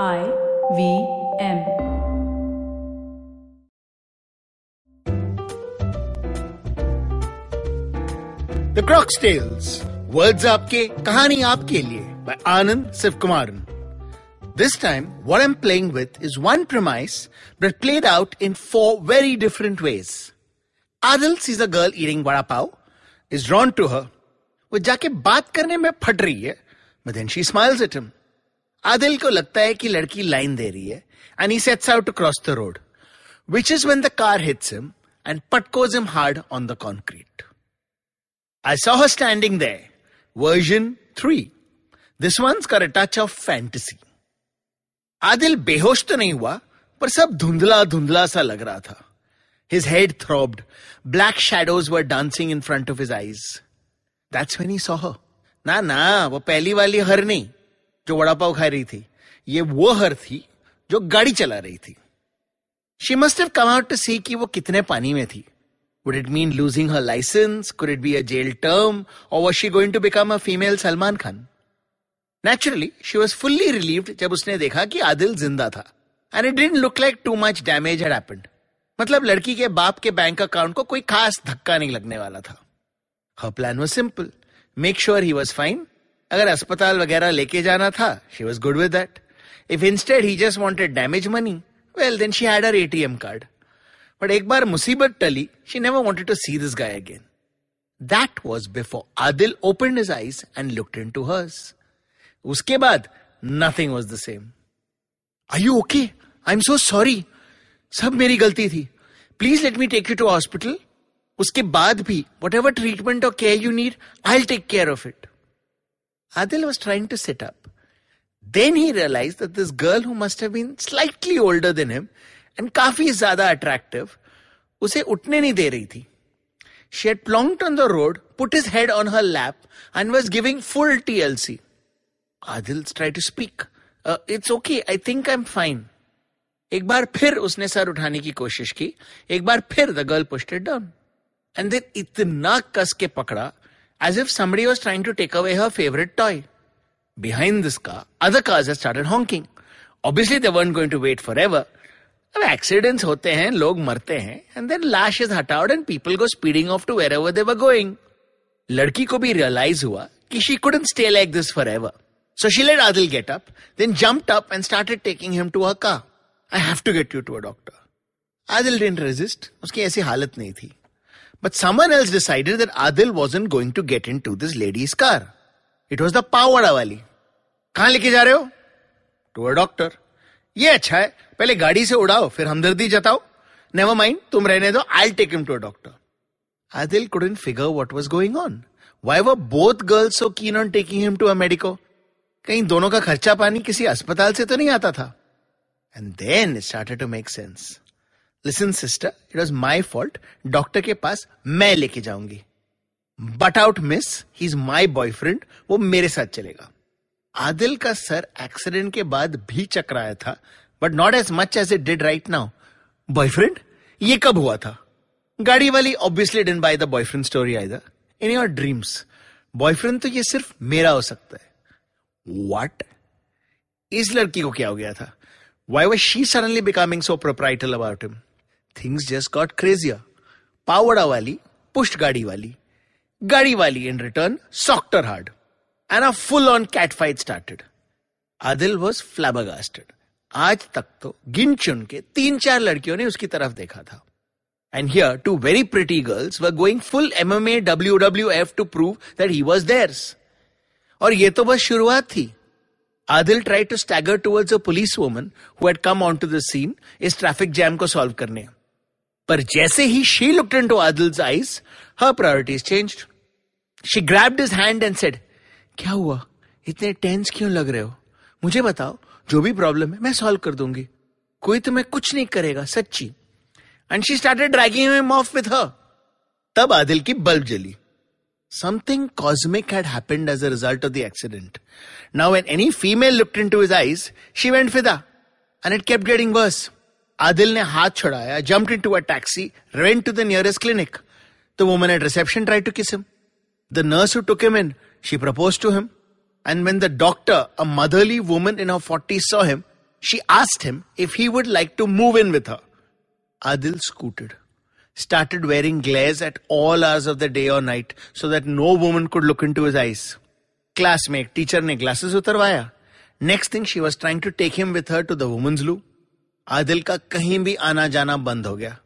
I V M. The Croc's Tales. Words आपके कहानी आपके लिए by Anand Sivkumaran. This time, what I'm playing with is one premise but played out in four very different ways. Adil sees a girl eating vada pav, is drawn to her. वो जाके बात करने में फट रही है, but then she smiles at him. Adil को लगता है कि लड़की लाइन दे रही है and he sets out to cross the road which is when the car hits him and पटकोज him hard on the concrete I saw standing the version three this once का touch of fantasy Adil बेहोश तो नहीं हुआ, पर सब धुंधला धुंधला सा लग रहा था। His head throbbed black shadows were dancing in front of his eyes that's when he saw ना ना, वो पहली वाली हर नहीं। जो वड़ा पाव खा रही थी, ये वो हर थी जो गाड़ी चला रही थी। She must have come out to see कि वो कितने पानी में थी। Would it mean losing her licence could it be a jail term और was she going to become a female Salman Khan naturally she was fully relieved जब उसने देखा कि आदिल ज़िंदा था। And it didn't look like too much damage मतलब लड़की के बाप के बैंक अकाउंट को कोई खास धक्का नहीं लगने वाला था। Her plan was simple make sure he was fine अगर अस्पताल वगैरह लेके जाना था she was good with if instead he just wanted damage money well then she had uh A T M card but एक बार मुसीबत टली she never wanted to see this guy again that was before Adil open his eyes and looked into hers उसके बाद nothing was the same I you okay I am so sorry सब मेरी गलती थी. Please let me take you to hospital उसके बाद भी whatever treatment और care you need I take care of it Adil was trying to sit up. Then he realized that this girl who must have been slightly older than him and काफी ज्यादा attractive, उसे उठने नहीं दे रही थी. She had plonked on the road, put his head on her lap, and was giving full TLC. Adil tried to speak. Uh, it's okay, I think I'm fine. एक बार फिर उसने सर उठाने की कोशिश की एक बार फिर the girl pushed it down and then इतना कस के पकड़ा as if somebody was trying to take away her favorite toy. Behind this car, other cars had started honking. Obviously, they weren't going to wait forever. अब accidents होते हैं लोग मरते हैं एंड देन लाश is हटाउड and people go speeding off to wherever they were going लड़की को भी रियलाइज हुआ कि she couldn't stay like this forever so she let Adil get up then jumped up and started taking him to a car I have to get you to a doctor Adil didn't resist उसकी ऐसी हालत नहीं थी But someone else decided that Adil wasn't going to get into this lady's car. It was the पावड़ा वाली कहां लेके जा रहे हो टू अ डॉक्टर ये अच्छा है पहले गाड़ी से उड़ाओ फिर हमदर्दी जताओ नेवर माइंड तुम रहने दो I take him to a doctor Adil couldn't figure what was going on. Why were both girls so keen on taking him to a medico? कहीं दोनों का खर्चा पानी किसी अस्पताल से तो नहीं आता था and then it started to make sense listen sister it was my fault doctor के पास मैं लेके जाऊँगी। But out miss he is my boyfriend वो मेरे साथ चलेगा। आदिल का सर एक्सीडेंट के बाद भी चकराया था but not as much as it did right now boyfriend ये कब हुआ था? गाड़ी वाली obviously didn't buy the boyfriend story either in your dreams boyfriend तो ये सिर्फ़ मेरा हो सकता है। वट इस लड़की को क्या हो गया था? Why was she suddenly becoming so proprietorial about him things just got crazier पावड़ा वाली पुष्ट गाड़ी वाली गाड़ी वाली in return socked her hard and a full on cat fight started Adil was flabbergasted आज तक तो गिन चुन के तीन चार लड़कियों ने उसकी तरफ़ देखा था। And here two very pretty girls were going full M M A W W F to prove that he was theirs और ये तो बस शुरुआत थी। Adil try to stagger towards a police woman who came on to the इस traffic jam को solve करने। है पर जैसे ही she looked to Adil eyes her priority change she grabbed his hand and said क्या हुआ? इतने टेंस क्यों लग रहे हो? मुझे बताओ, जो भी प्रॉब्लम है, मैं सॉल्व कर दूँगी। कोई तुम्हें कुछ नहीं करेगा, सच्ची. And she started dragging him off with her तब आदिल की बल्ब जली। Something cosmic had happened as a result of the accident now when any female looked into his eyes she went फिदा and it kept getting worse Adil ne haath chadaya, jumped into a taxi, ran to the nearest clinic. The woman at reception tried to kiss him. The nurse who took him in, she proposed to him. And when the doctor, a motherly woman in her 40s, saw him, she asked him if he would like to move in with her. Adil scooted, started wearing glasses at all hours of the day or night so that no woman could look into his eyes. Classmate, teacher ne glasses utarvaya. Next thing, she was trying to take him with her to the woman's loo. Adil का कहीं भी आना जाना बंद हो गया।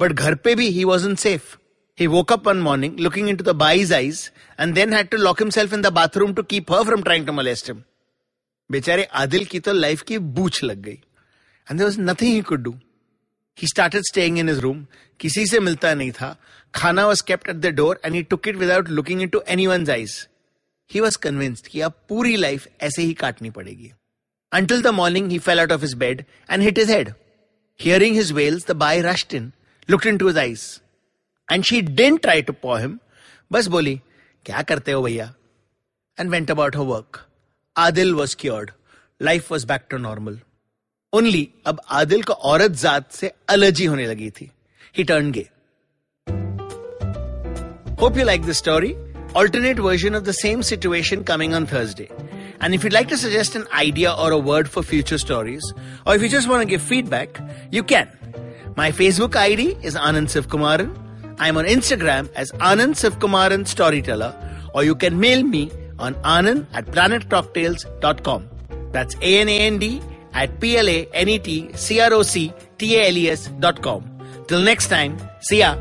But घर पे भी he was unsafe He woke up one morning looking into the boy's eyes and then had to lock himself in the bathroom to keep her from trying to molest him. बेचारे आदिल की तो life की बूछ लग गई। And was nothing he could do he started staying in his room किसी से मिलता नहीं था। खाना was kept at the door and he took it without looking into anyone's eyes he was convinced कि अब पूरी लाइफ ऐसे ही काटनी पड़ेगी। Until the morning, he fell out of his bed and hit his head. Hearing his wails, the boy rushed in, looked into his eyes, and she didn't try to paw him. बस बोली क्या करते हो भैया and went about her work. Adil was cured. Life was back to normal. Only अब आदिल को औरत जात से एलर्जी होने लगी थी He turned gay. Hope you like this story. Alternate version of the same situation coming on Thursday. And if you'd like to suggest an idea or a word for future stories, or if you just want to give feedback, you can. My Facebook ID is Anand Sivkumaran. I'm on Instagram as Anand Sivkumaran Storyteller, or you can mail me on anand at planetcocktails.com. That's A-N-A-N-D at P-L-A-N-E-T-C-R-O-C-T-A-L-E-S dot com. Till next time, see ya.